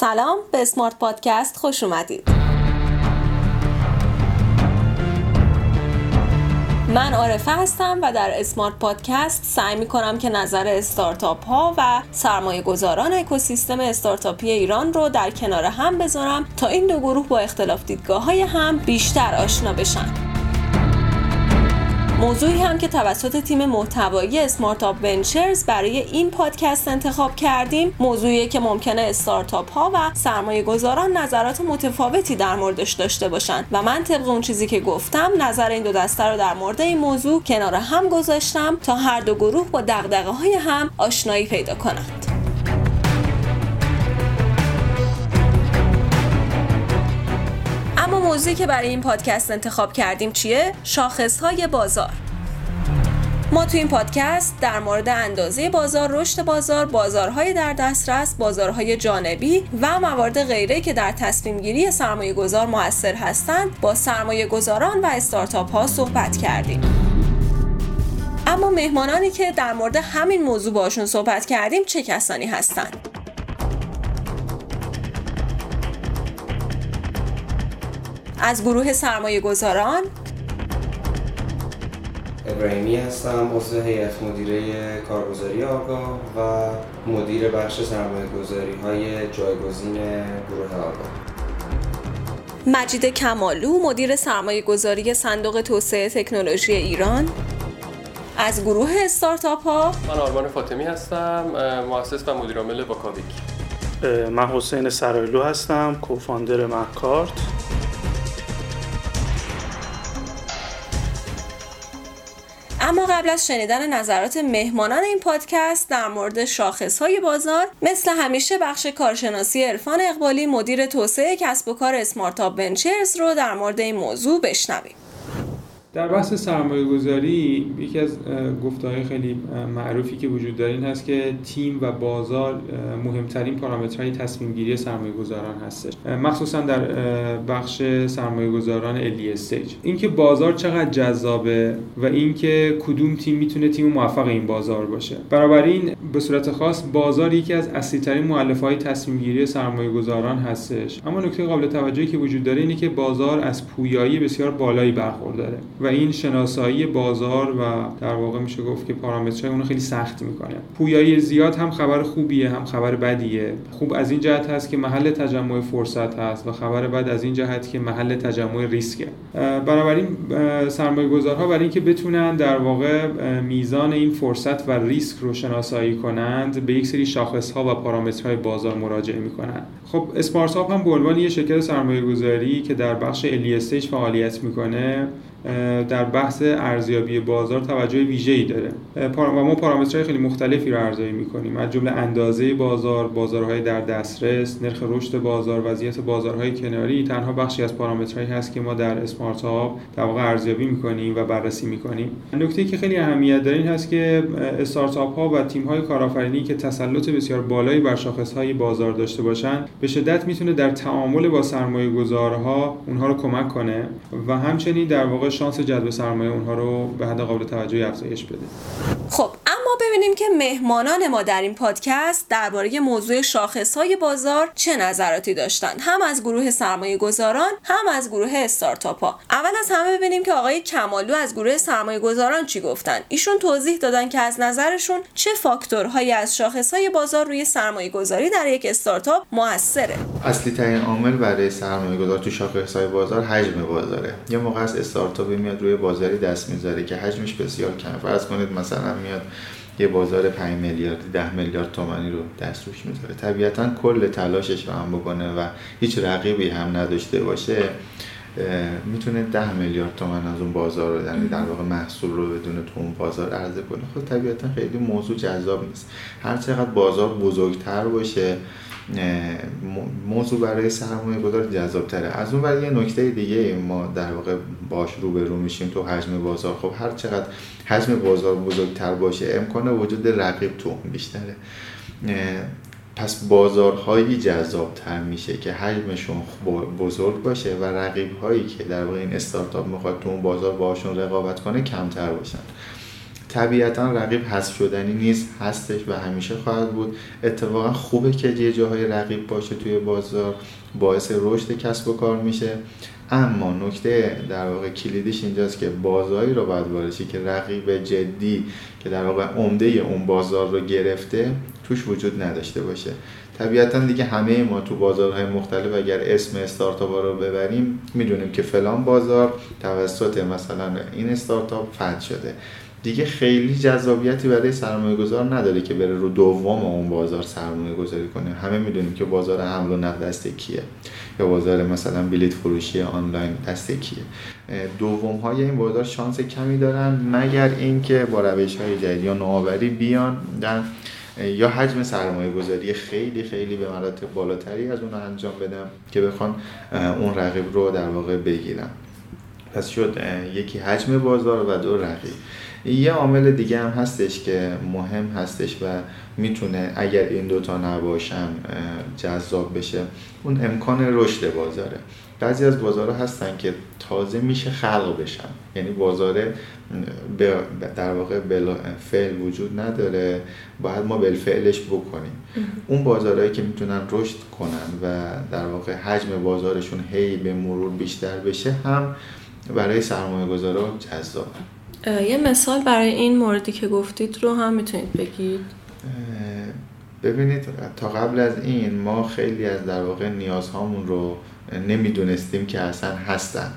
سلام به اسمارت پادکست خوش اومدید. من عارفه هستم و در اسمارت پادکست سعی می کنم که نظر استارتاپ ها و سرمایه گذاران اکوسیستم استارتاپی ایران رو در کنار هم بذارم تا این دو گروه با اختلاف دیدگاه های هم بیشتر آشنا بشن. موضوعی هم که توسط تیم محتوایی اسمارتاپ ونچرز برای این پادکست انتخاب کردیم موضوعی که ممکنه استارتاپ ها و سرمایه گذاران نظرات متفاوتی در موردش داشته باشند و من طبق اون چیزی که گفتم نظر این دو دسته رو در مورد این موضوع کنار هم گذاشتم تا هر دو گروه با دقدقه های هم آشنایی پیدا کنند. موضوعی که برای این پادکست انتخاب کردیم چیه؟ شاخص های بازار ما تو این پادکست در مورد اندازه بازار، رشد بازار، بازارهای در دسترس، بازارهای جانبی و موارد غیره که در تصمیم گیری سرمایه گذار موثر هستند با سرمایه گذاران و استارتاپ ها صحبت کردیم. اما مهمانانی که در مورد همین موضوع باشون صحبت کردیم چه کسانی هستند؟ از گروه سرمایه گذاران ابراهیمی هستم عضو هیئت مدیره کارگزاری آگاه و مدیر بخش سرمایه گذاری های جایگزین گروه آگاه. مجید کمالو مدیر سرمایه گذاری صندوق توسعه تکنولوژی ایران. از گروه استارتاپ ها. من آرمان فاطمی هستم مؤسس و مدیر عامل واکاویک. من حسین سرایلو هستم کوفاندر مکارت اما قبل از شنیدن نظرات مهمانان این پادکست در مورد های بازار مثل همیشه بخش کارشناسی عرفان اقبالی مدیر توسعه کسب و کار اسمارتاپ ونچرز رو در مورد این موضوع بشنویم. در بحث سرمایه گذاری یکی از گفتهای خیلی معروفی که وجود داره این هست که تیم و بازار مهمترین پارامترهای تصمیم گیری سرمایه گذاران هستش مخصوصا در بخش سرمایه گذاران الی استیج اینکه بازار چقدر جذابه و اینکه کدوم تیم می‌تونه تیم موفق این بازار باشه. این به صورت خاص بازار یکی از اصلی ترین مؤلفه های تصمیم گیری سرمایه گذاران هستش. اما نکته قابل توجهی که وجود داره اینه که بازار از پویایی بسیار بالایی برخورداره. و این شناسایی بازار و در واقع میشه گفت که پارامترهای اونو خیلی سخت می‌کنه. پویایی زیاد هم خبر خوبیه هم خبر بدیه. خوب از این جهت هست که محل تجمع فرصت هست و خبر بد از این جهت که محل تجمع ریسکه. بنابراین سرمایه گذارها برای اینکه بتونن در واقع میزان این فرصت و ریسک رو شناسایی کنند به یک سری شاخص ها و پارامترهای بازار مراجعه می‌کنند خب اسمارت هم به عنوان یه شرکت سرمایه گذاری که در بخش الی فعالیت می‌کنه در بحث ارزیابی بازار توجه ویژه‌ای داره. و ما پارامترهای خیلی مختلفی رو ارزیابی می‌کنیم. از جمله اندازه بازار، بازارهای در دسترس، نرخ رشد بازار، وضعیت بازارهای کناری. تنها بخشی از پارامترهایی هست که ما در اسمارت هاب در واقع ارزیابی می‌کنیم و بررسی می‌کنیم. نکته که خیلی اهمیت داره این هست که استارتاپ ها و تیم های کارآفرینی که تسلط بسیار بالایی بر شاخص های بازار داشته باشند به شدت می‌تونه در تعامل با سرمایه گذارها اونها رو کمک کنه و همچنین در واقع شانس جذب سرمایه اونها رو به حد قابل توجهی افزایش بده. خب ببینیم که مهمانان ما در این پادکست درباره موضوع های بازار چه نظراتی داشتند هم از گروه سرمایه گذاران هم از گروه استارتاپ ها اول از همه ببینیم که آقای کمالو از گروه سرمایه گذاران چی گفتن. ایشون توضیح دادن که از نظرشون چه فاکتورهایی از های بازار روی سرمایه گذاری در یک استارتاپ موثره. اصلی ترین عامل برای سرمایه گذار تو های بازار حجم بازاره. یه موقع از استارتاپی میاد روی بازاری دست می‌ذاره که حجمش بسیار کمه. فرض کنید مثلا میاد یه بازار 5 میلیارد 10 میلیارد تومانی رو دست روش می‌ذاره. طبیعتا کل تلاشش رو هم بکنه و هیچ رقیبی هم نداشته باشه می‌تونه 10 میلیارد تومن از اون بازار رو یعنی در واقع محصول رو بدون تو اون بازار عرضه کنه. خب طبیعتا خیلی موضوع جذاب نیست. هر چقدر بازار بزرگتر باشه موضوع برای سرمایه گذار جذاب تره از اون برای یه نکته دیگه ما در واقع باش رو میشیم تو حجم بازار. خب هر چقدر حجم بازار بزرگتر باشه امکان وجود رقیب تو بیشتره. پس بازارهایی جذابتر میشه که حجمشون بزرگ باشه و رقیب هایی که در واقع این استارتاپ می‌خواد تو اون بازار باشون رقابت کنه کمتر باشن. طبیعتا رقیب حذف شدنی نیست هستش و همیشه خواهد بود. اتفاقا خوبه که یه جاهای رقیب باشه توی بازار باعث رشد کسب و کار میشه. اما نکته در واقع کلیدش اینجاست که بازاری رو باید وارشی که رقیب جدی که در واقع عمده اون بازار رو گرفته توش وجود نداشته باشه. طبیعتا دیگه همه ما تو بازارهای مختلف اگر اسم استارتاپ رو ببریم می‌دونیم که فلان بازار توسط مثلا این استارتاپ فتح شده. دیگه خیلی جذابیتی برای سرمایه گذار نداره که بره رو دوم اون بازار سرمایه گذاری کنه. همه می‌دونیم که بازار حمل و نقل دست کیه. یا بازار مثلا بلیت فروشی آنلاین دست کیه. دوم های این بازار شانس کمی دارن مگر اینکه با روش های جدید یا نوآوری بیان در یا حجم سرمایه گذاری خیلی خیلی به مراتب بالاتری از اون انجام بدم که بخوان اون رقیب رو در واقع بگیرن. پس شد یکی حجم بازار و دو رقیب. یه عامل دیگه هم هستش که مهم هستش و می‌تونه اگر این دوتا نباشن جذاب بشه اون امکان رشد بازاره. بعضی از بازارها هستن که تازه میشه خلق بشن. یعنی بازار در واقع فعل وجود نداره. باید ما بالفعلش بکنیم. اون بازارهایی که می‌تونن رشد کنن و در واقع حجم بازارشون هی به مرور بیشتر بشه هم برای سرمایه گذارا جذابه. یه مثال برای این موردی که گفتید رو هم می‌تونید بگید؟ ببینید تا قبل از این ما خیلی از در واقع نیازهامون رو نمی‌دونستیم که اصلا هستن.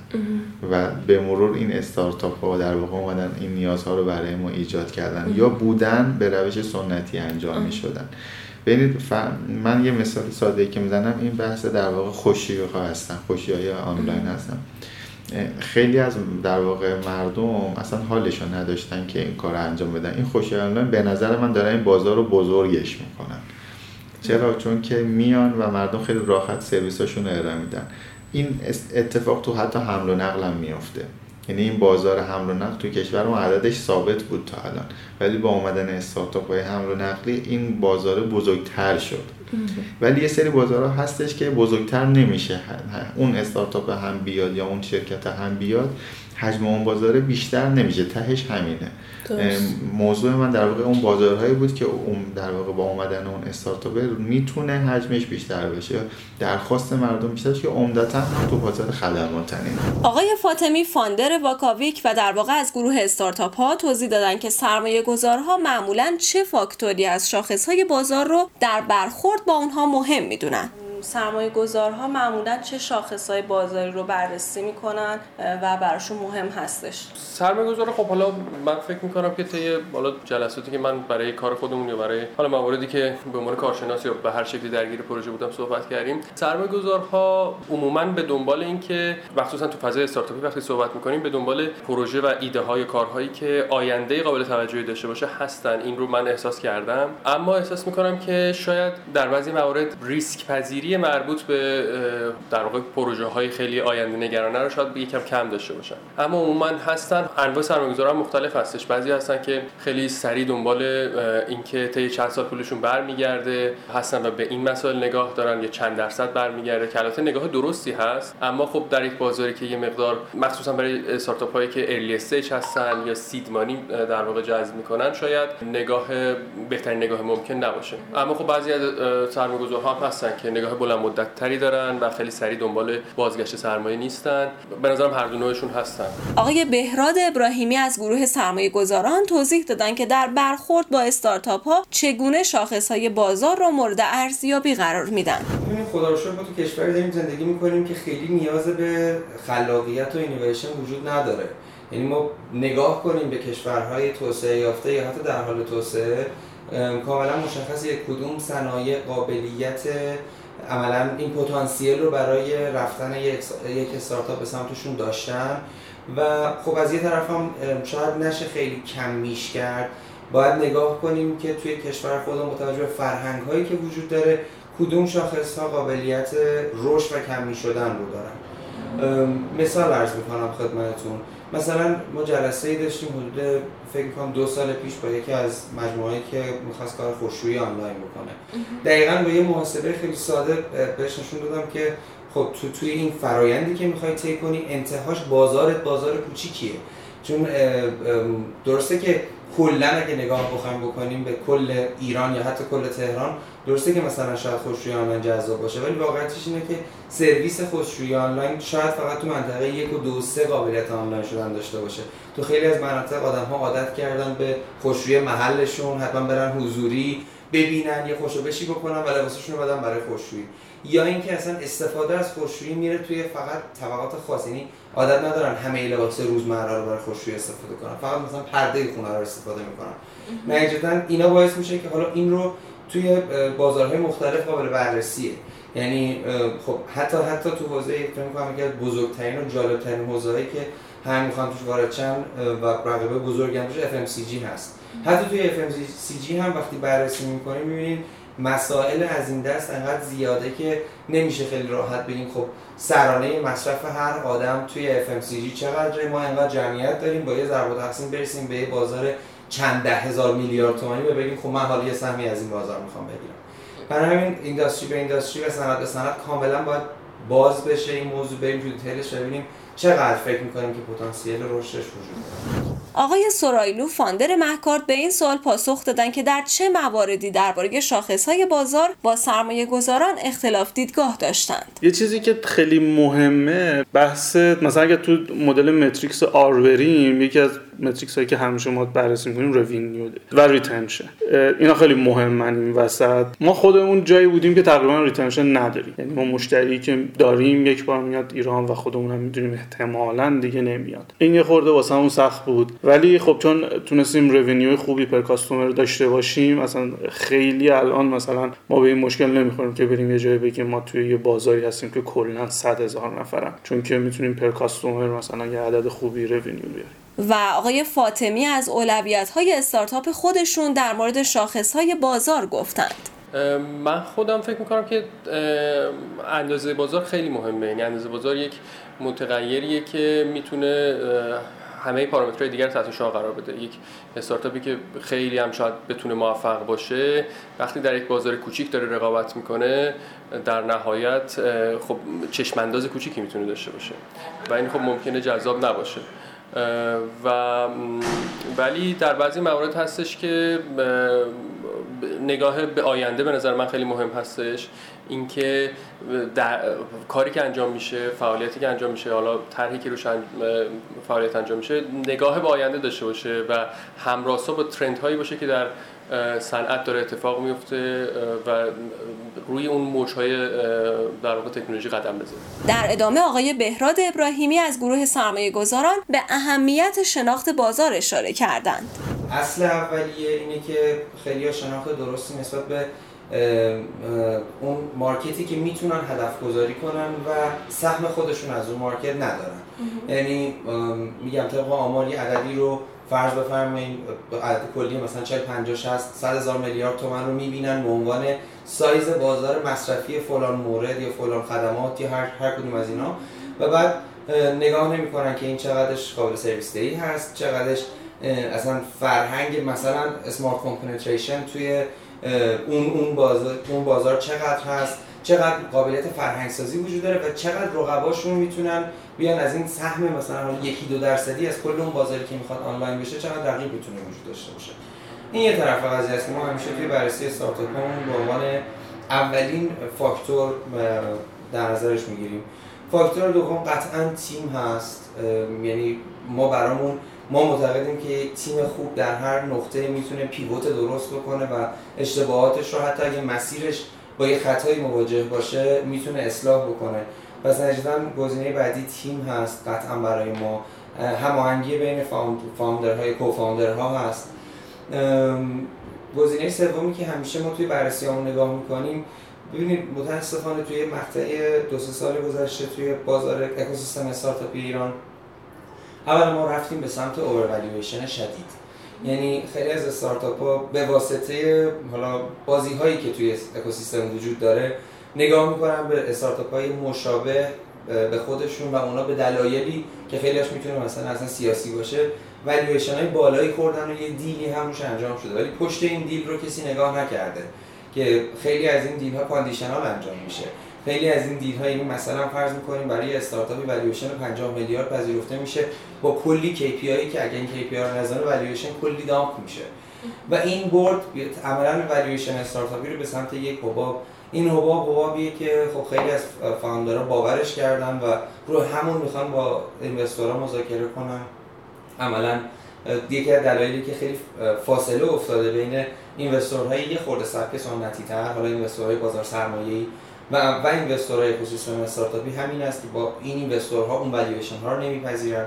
و به مرور این استارتاپ ها در واقع اومدن این نیازها رو برای ما ایجاد کردن. یا بودن به روش سنتی انجام می شدن ببینید من یه مثال ساده که می‌زنم این بحث در واقع خوشی ها هستن خوشی های آنلاین هستن. خیلی از در واقع مردم اصلا حالشون نداشتن که این کار انجام بدن. این خوشی به نظر من داره این بازار رو بزرگش می‌کنن. چرا؟ چون که میان و مردم خیلی راحت سرویساشون رو ارائه میدن. این اتفاق تو حتی حمل و نقل هم میفته یعنی این بازار حمل و نقل تو کشور ما عددش ثابت بود تا الان. ولی با اومدن استارتاپ های حمل و نقلی این بازار بزرگتر شد. ولی یه سری بازارها هستش که بزرگتر نمیشه. اون استارتاپ هم بیاد یا اون شرکت هم بیاد حجم اون بازار بیشتر نمیشه تهش همینه. موضوع من در واقع اون بازارهایی بود که اون در واقع با اومدن اون استارتاپ می‌تونه حجمش بیشتر بشه. درخواست مردم بیشتر که عمدتا تو بازار خدمات آقای فاطمی فاندر واکاویک و در واقع از گروه استارتاپ ها توضیح دادن که سرمایه گذارها معمولا چه فاکتوری از شاخص های بازار رو در برخورد با اونها مهم می‌دونن. سرمایه گذارها معمولا چه شاخص های بازاری رو بررسی می‌کنن و براشون مهم هستش. سرمایه گذار خب حالا من فکر می‌کنم که طی حالا جلساتی که من برای کار خودمون یا برای حالا مواردی که به عنوان کارشناس یا به هر شکلی درگیر پروژه بودم صحبت کردیم سرمایه گذارها عموما به دنبال این که مخصوصا تو فضای استارتاپی وقتی صحبت می‌کنیم به دنبال پروژه و ایده های کارهایی که آینده قابل توجهی داشته باشه هستن. این رو من احساس کردم. اما احساس می‌کنم که شاید در بعضی موارد ریسک پذیری مربوط به در واقع پروژه های خیلی آینده نگرانه رو شاید یکم کم داشته باشن. اما عموما هستن. انواع سرمایه‌گذاران مختلف هستش. بعضی هستن که خیلی سریع دنبال اینکه طی چند سال پولشون برمیگرده هستن و به این مسائل نگاه دارن یا چند درصد برمیگرده. که البته نگاه درستی هست. اما خب در یک بازاری که یه مقدار مخصوصا برای استارتاپ هایی که ارلی استیج هستن یا سید مانی در واقع جذب می‌کنن شاید نگاه بهترین نگاه ممکن نباشه. اما خب بعضی از سرمایه‌گذارها هستن که نگاه بلند مدت تری دارن و خیلی سریع دنبال بازگشت سرمایه نیستن. به نظرم هر دو نوعشون هستن. آقای بهراد ابراهیمی از گروه سرمایه گذاران توضیح دادن که در برخورد با استارتاپ ها چگونه شاخص های بازار را مورد ارزیابی قرار میدن. ببینید خدا رو شکر ما تو کشوری داریم زندگی می‌کنیم که خیلی نیاز به خلاقیت و اینویشن وجود نداره. یعنی ما نگاه کنیم به کشورهای توسعه یافته یا حتی در حال توسعه کاملا مشخص یک کدوم صنایع قابلیت عملا این پتانسیل رو برای رفتن یک استارتاپ به سمتشون داشتن و خب از یه طرف هم شاید نشه خیلی کم میش کرد. باید نگاه کنیم که توی کشور خودمون با توجه فرهنگ هایی که وجود داره کدوم شاخص ها قابلیت رشد و کمی شدن رو دارن. مثال عرض می‌کنم خدمتتون. مثلا ما جلسه ای داشتیم حدود فکر کنم دو سال پیش با یکی از مجموعه که می‌خواست کار خوشرویی آنلاین بکنه. دقیقا با یه محاسبه خیلی ساده بهش نشون دادم که خب تو توی این فرایندی که می‌خوای طی کنی انتهاش بازارت بازار کوچیکیه. چون درسته که کلا اگه نگاه بخوایم بکنیم به کل ایران یا حتی کل تهران درسته که مثلا شاید خوشرویی آنلاین جذاب باشه ولی واقعیتش اینه که سرویس خوشرویی آنلاین شاید فقط تو منطقه یک و دو سه قابلیت آنلاین شدن داشته باشه. تو خیلی از مناطق آدم ها عادت کردن به خوشرویی محلشون حتما برن حضوری ببینن یه خوشوبشی بکنن و لباسشون رو بدن برای خوشرویی یا اینکه اصلا استفاده از خوشرویی میره توی فقط طبقات خاص یعنی عادت ندارن همه لباس روزمره رو برای خوشرویی استفاده کنن فقط مثلا پرده خونه رو استفاده می‌کنن. نتیجتا اینا باعث میشه که حالا این رو توی بازارهای مختلف قابل بررسیه. یعنی خب حتی حتی تو حوزه فکر می‌کنم که بزرگترین و جالبترین حوزه‌ای که هم می‌خوان توش وارد چند و رقیبه بزرگ هم توش FMCG هست. حتی توی FMCG هم وقتی بررسی می‌کنیم می‌بینیم مسائل از این دست انقدر زیاده که نمیشه خیلی راحت بگیم خب سرانه مصرف هر آدم توی FMCG چقدره؟ ما انقدر جمعیت داریم با یه ضرب تقسیم برسیم به یه بازار چند ده هزار میلیارد تومانی و بگیم خب من حالا یه سهمی از این بازار می‌خوام بگیرم. برای همین اینداستری به اینداستری و صنعت به صنعت کاملا باید باز بشه این موضوع بریم تو detail ش ببینیم چقدر فکر می‌کنیم که پتانسیل رشدش وجود داره؟ آقای سرایلو founder مهکارت به این سوال پاسخ دادن که در چه مواردی درباره شاخصهای بازار با سرمایه گذاران اختلاف دیدگاه داشتند. یه چیزی که خیلی مهمه بحث مثلا اگه تو مدل metrics R بریم یکی از metrics هایی که همیشه ما بررسی می‌کنیم revenue و retention اینا خیلی مهمن این وسط. ما خودمون جایی بودیم که تقریبا retention نداریم. یعنی ما مشتری که داریم یک بار میاد ایران و خودمون هم می‌دونیم احتمالا دیگه نمیاد. این یه خورده واسه اون سخت بود. ولی خب چون تونستیم revenue خوبی per customer داشته باشیم اصلا خیلی الان مثلا ما به این مشکل نمی‌خوریم که بریم یه جایی بگیم ما توی یه بازاری هستیم که کلا 100 هزار نفرن. چون که می‌تونیم پر کاستومر مثلا یه عدد خوبی رونیو بیاریم. و آقای فاطمی از اولویت های استارتاپ خودشون در مورد شاخص های بازار گفتند. من خودم فکر می‌کنم که اندازه بازار خیلی مهمه. یعنی اندازه بازار یک متغیریه که می‌تونه همه پارامترهای دیگر تحت شعار قرار بده. یک استارتاپی که خیلی هم شاید بتونه موفق باشه وقتی در یک بازار کوچیک داره رقابت می‌کنه در نهایت خب چشم انداز کوچیکی می‌تونه داشته باشه. و این خب ممکنه جذاب نباشه. و ولی در بعضی موارد هستش که نگاه به آینده به نظر من خیلی مهم هستش. اینکه کاری که انجام میشه فعالیتی که انجام میشه حالا طرحی که روش فعالیت انجام میشه نگاه به آینده داشته باشه و همراستا با ترند هایی باشه که در صنعت داره اتفاق میفته و روی اون موجهای در واقع تکنولوژی قدم بزنه. در ادامه آقای بهراد ابراهیمی از گروه سرمایه گذاران به اهمیت شناخت بازار اشاره کردند. اصل اولیه اینه که خیلی شناخت درستی نسبت به اون مارکتی که می‌تونن هدف گذاری کنن و سهم خودشون از اون market ندارن. یعنی میگم طبق آمار یه عددی رو فرض بفرمایید عدد کلی مثلا 40 50 60 100 هزار میلیارد تومن رو می‌بینن به عنوان سایز بازار مصرفی فلان مورد یا فلان خدمات یا هر هر کدوم از اینا. و بعد نگاه نمی‌کنن که این چقدرش قابل سرویس دهی هست چقدرش اصلا فرهنگ مثلا smartphone penetration توی اون اون بازار اون بازار چقدر هست چقدر قابلیت فرهنگ سازی وجود داره و چقدر رقباشون می‌تونن بیان از این سهم مثلا یکی دو درصدی از کل اون بازاری که می‌خواد آنلاین بشه چقدر رقیب می‌تونه وجود داشته باشه. این یه طرف قضیه است که ما همیشه توی بررسی استارتاپ به عنوان اولین فاکتور در نظرش می‌گیریم. فاکتور دوم قطعا تیم هست یعنی ما برامون ما معتقدیم که تیم خوب در هر نقطه می‌تونه پیوت درست بکنه و اشتباهاتش رو حتی اگه مسیرش با یه خطایی مواجه باشه می‌تونه اصلاح بکنه. پس نجدا گزینه بعدی تیم هست قطعا برای ما. هماهنگی بین فاوندرهای کوفاوندرها هست. گزینه سومی که همیشه ما توی بررسی همون نگاه می‌کنیم ببینید متاسفانه توی مقطع دو سه سال گذشته توی بازار اکوسیستم استارتاپی ایران اول ما رفتیم به سمت اووروالویشن شدید. یعنی خیلی از استارتاپ ها به واسطه حالا بازی هایی که توی اکوسیستم وجود داره نگاه می‌کنن به استارتاپ های مشابه به خودشون و اونا به دلایلی که خیلیش می‌تونه مثلا اصلا سیاسی باشه والویشن های بالایی خوردن و یه deal ی همش انجام شده. ولی پشت این deal رو کسی نگاه نکرده که خیلی از این deal ها conditional انجام میشه. خیلی از این deal ها یعنی مثلا فرض می‌کنیم برای استارتاپی والیویشن 50 میلیارد پذیرفته میشه. با کلی KPI که اگه این KPI رو نظر والیویشن کلی dump میشه. و این بورد عملا والیویشن استارتاپی رو به سمت یک حباب این حباب حبابیه که خب خیلی از founder ها باورش کردن و رو همون می‌خوان با investor ها مذاکره کنن. عملا یکی از دلایلی که خیلی فاصله افتاده بین investor های یه خورده سبک سنتی تر حالا investor های بازار سرمایه‌ای و و investor های خصوصی استارتاپی همین است که با این investor ها اون والیویشن ها رو نمیپذیرن.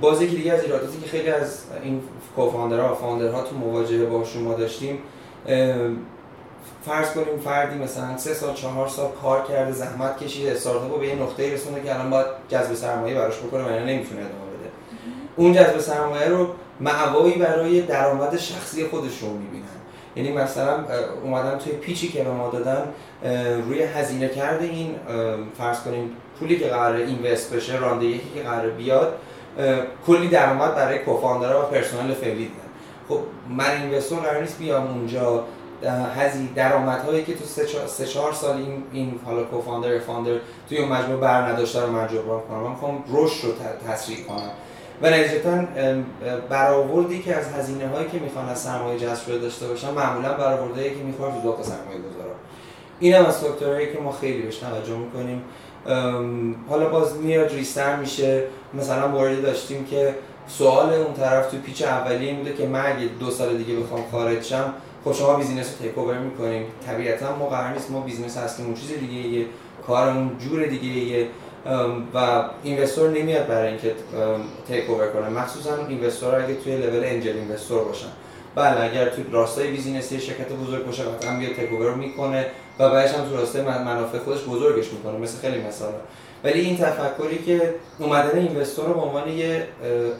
باز یکی دیگه از ایراداتی که خیلی از این کوفاندرها و فاوندرها تو مواجهه با شما داشتیم فرض کنیم فردی مثلا سه سال چهار سال کار کرده زحمت کشیده استارتاپ رو به یه نقطه رسونده که الان باید جذب سرمایه براش بکنه و نمی‌تونه ادامه بده. اون جذب سرمایه رو معوایی برای درآمد شخصی خودشون می‌بینن. یعنی مثلا اومدن توی پیچی که به ما دادن روی هزینه کرده این فرض کنیم پولی که قرار اینوست بشه رانده یکی که قرار بیاد کلی درآمد برای کوفاندرها و پرسنل فعلی دادن. خب من اینوستور قرار نیست بیام اونجا هزی درآمدهایی که تو سه چهار سال این این حالا کوفاندر فاندر توی اون مجموعه بر نداشته رو من جبران کنم. من می‌خوام رشد رو تسریع کنم. و نتیجتا برآوردی که از هزینه هایی که می‌خوان از سرمایه جذب شده داشته باشن معمولا برآوردهایی که می‌خواد تو سرمایه گذارا. این هم از فاکتورهایی که ما خیلی بهش توجه می‌کنیم. حالا باز میاد ریستر میشه. مثلا موردی داشتیم که سوال اون طرف تو pitch اولیه بوده که من اگه دو سال دیگه بخوام خارج شم خب شما business رو take over می‌کنیم. طبیعتا ما قرار نیست ما business هستیم اون چیز دیگه یه کارمون جور دیگه یه و investor نمیاد برای اینکه take over کنه. مخصوصا investor اگه توی level angel investor باشن. بله اگر توی راستای business ی شرکت بزرگ باشه قطعا بیاد take over می‌کنه و بعدش هم تو راستای منافع خودش بزرگش می‌کنه مثل خیلی مثلا ولی این تفکری که اومدن investor رو به عنوان یه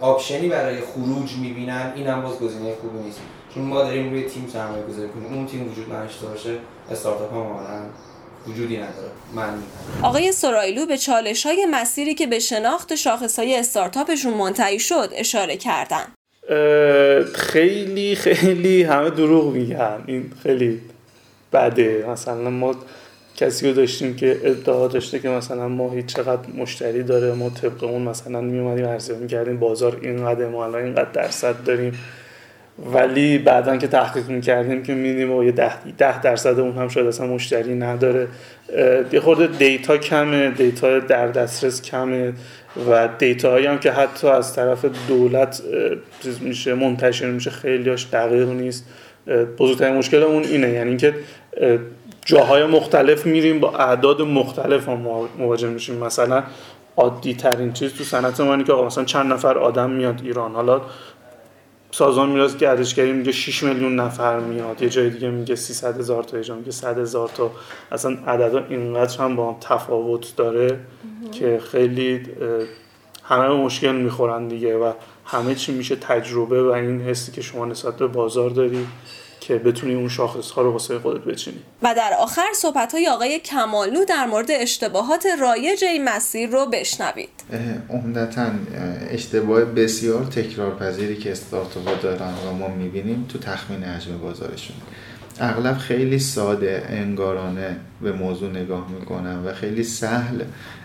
option ی برای خروج می‌بینن این هم باز گزینه خوبی نیست. چون ما داریم روی تیم سرمایه گذاری کنیم اون تیم وجود نداشته باشه استارتاپ هم وجودی نداره. من آقای سرایلو به چالش های مسیری که به شناخت شاخص های استارتاپشون منتهی شد اشاره کردن. خیلی خیلی همه دروغ میگن. این خیلی بده. مثلا ما کسی رو داشتیم که ادعا داشته که مثلا ماهی چقدر مشتری داره ما طبق اون مثلا میومدیم ارزیابی می‌کردیم بازار اینقدر ما الان اینقدر درصد داریم. ولی بعدا که تحقیق می‌کردیم که میدیم یه ده, ده درصد اون هم شاید اصلا مشتری نداره. یه خورده دیتا کمه دیتا در دسترس کمه و دیتا هایی هم که حتی از طرف دولت میشه منتشر میشه خیلیاش دقیق نیست. بزرگترین مشکل اون اینه. یعنی که جاهای مختلف میریم با اعداد مختلف هم مواجه میشیم. مثلا عادی ترین چیز تو صنعت ما که مثلا چند نفر آدم میاد ایران. حالا سازمان میراث گردشگری میگه 6 میلیون نفر میاد. یه جای دیگه میگه 300 هزار تا یه جای میگه 100 هزار تا. اصلا عددا اینقدر هم با هم تفاوت داره که خیلی همه مشکل می‌خورن دیگه و همه چی میشه تجربه و این حسی که شما نسبت به بازار داری. که بتونی اون شاخص ها رو واسه خودت بچینی. و در آخر صحبت های آقای کمالو در مورد اشتباهات رایج این مسیر رو بشنوید. عمدتا اشتباه بسیار تکرارپذیری که استارتاپ دارن و ما می‌بینیم تو تخمین حجم بازارشون. اغلب خیلی ساده انگارانه به موضوع نگاه می‌کنن و خیلی سهل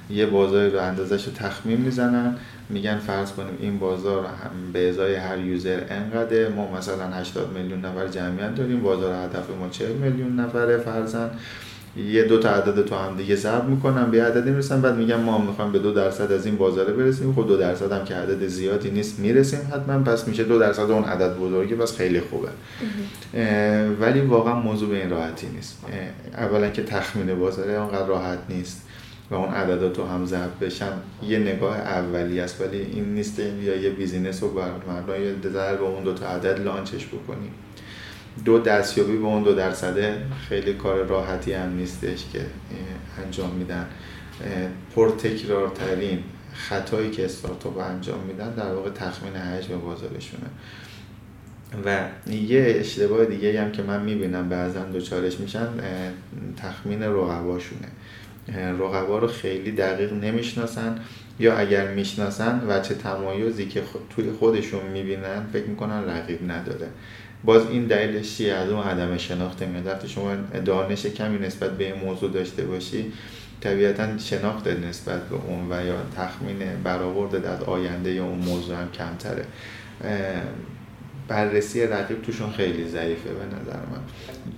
یه بازاری رو اندازش رو تخمین می‌زنن. میگن فرض کنیم این بازار هم به ازای هر یوزر انقدر ما مثلا 80 میلیون نفر جمعیت داریم. بازار هدف ما 40 میلیون نفره فرزن. یه دو تا عدد تو هم دیگه ضرب می‌کنن. به عددی می‌رسن. بعد میگن ما می‌خوایم به دو درصد از این بازاره برسیم. خب دو درصد هم که عدد زیادی نیست می‌رسیم حتما. پس میشه دو درصد اون عدد بزرگی. پس خیلی خوبه. ولی واقعا موضوع به این راحتی نیست. اولا که تخمین بازاره اونقدر راحت نیست. و اون عددات رو هم ضرب بشن یه نگاه اولی است ولی این نیست یا یه business رو بر مبنای به اون دو تا عدد launch ش بکنیم. دو دستیابی به اون دو درصده خیلی کار راحتی هم نیستش که انجام میدن. پرتکرارترین خطایی که استارتاپ انجام میدن در واقع تخمین حجم بازارشونه. و یه اشتباه دیگه هم که من می‌بینم بعضا دوچارش میشن تخمین رقباشونه. رقبا رو خیلی دقیق نمی‌شناسن یا اگر می‌شناسن چه تمایزی که توی خودشون می‌بینن فکر می‌کنن رقیب نداره. باز این دلیلش چیه؟ از اون عدم شناخت میاد وقتی شما دانش کمی نسبت به این موضوع داشته باشی طبیعتا شناخت نسبت به اون و یا تخمین برآورد از آینده یا اون موضوع هم کمتره. بررسی رقیب توشون خیلی ضعیفه به نظر من.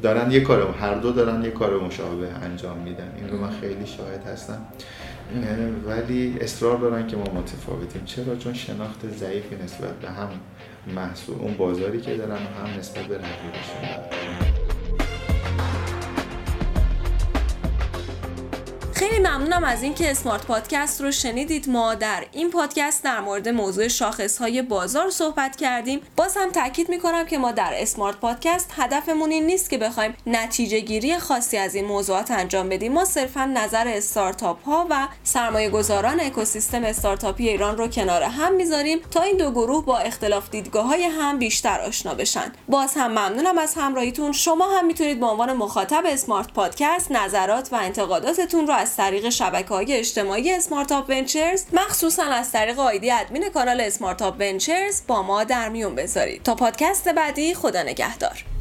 دارن یه کار هر دو دارن یه کار مشابه انجام میدن. این رو من خیلی شاهد هستم. ولی اصرار دارن که ما متفاوتیم. چرا؟ چون شناخت ضعیفی نسبت به هم محصول اون بازاری که دارن و هم نسبت به رقیبشون دارن. خیلی ممنونم از اینکه اسمارت پادکست رو شنیدید. ما در این پادکست در مورد موضوع شاخص های بازار صحبت کردیم. باز هم تاکید می‌کنم که ما در اسمارت پادکست هدفمون این نیست که بخوایم نتیجه گیری خاصی از این موضوعات انجام بدیم. ما صرفا نظر استارتاپ ها و سرمایه گذاران اکوسیستم استارتاپی ایران رو کنار هم می‌ذاریم تا این دو گروه با اختلاف دیدگاه های هم بیشتر آشنا بشن. باز هم ممنونم از همراهیتون. شما هم می‌تونید به عنوان مخاطب اسمارت پادکست نظرات و انتقاداتتون رو از طریق شبکه های اجتماعی اسمارت آپ ونچرز مخصوصا از طریق آیدی ادمین کانال اسمارت آپ ونچرز با ما در میون بذارید. تا پادکست بعدی خدا نگهدار.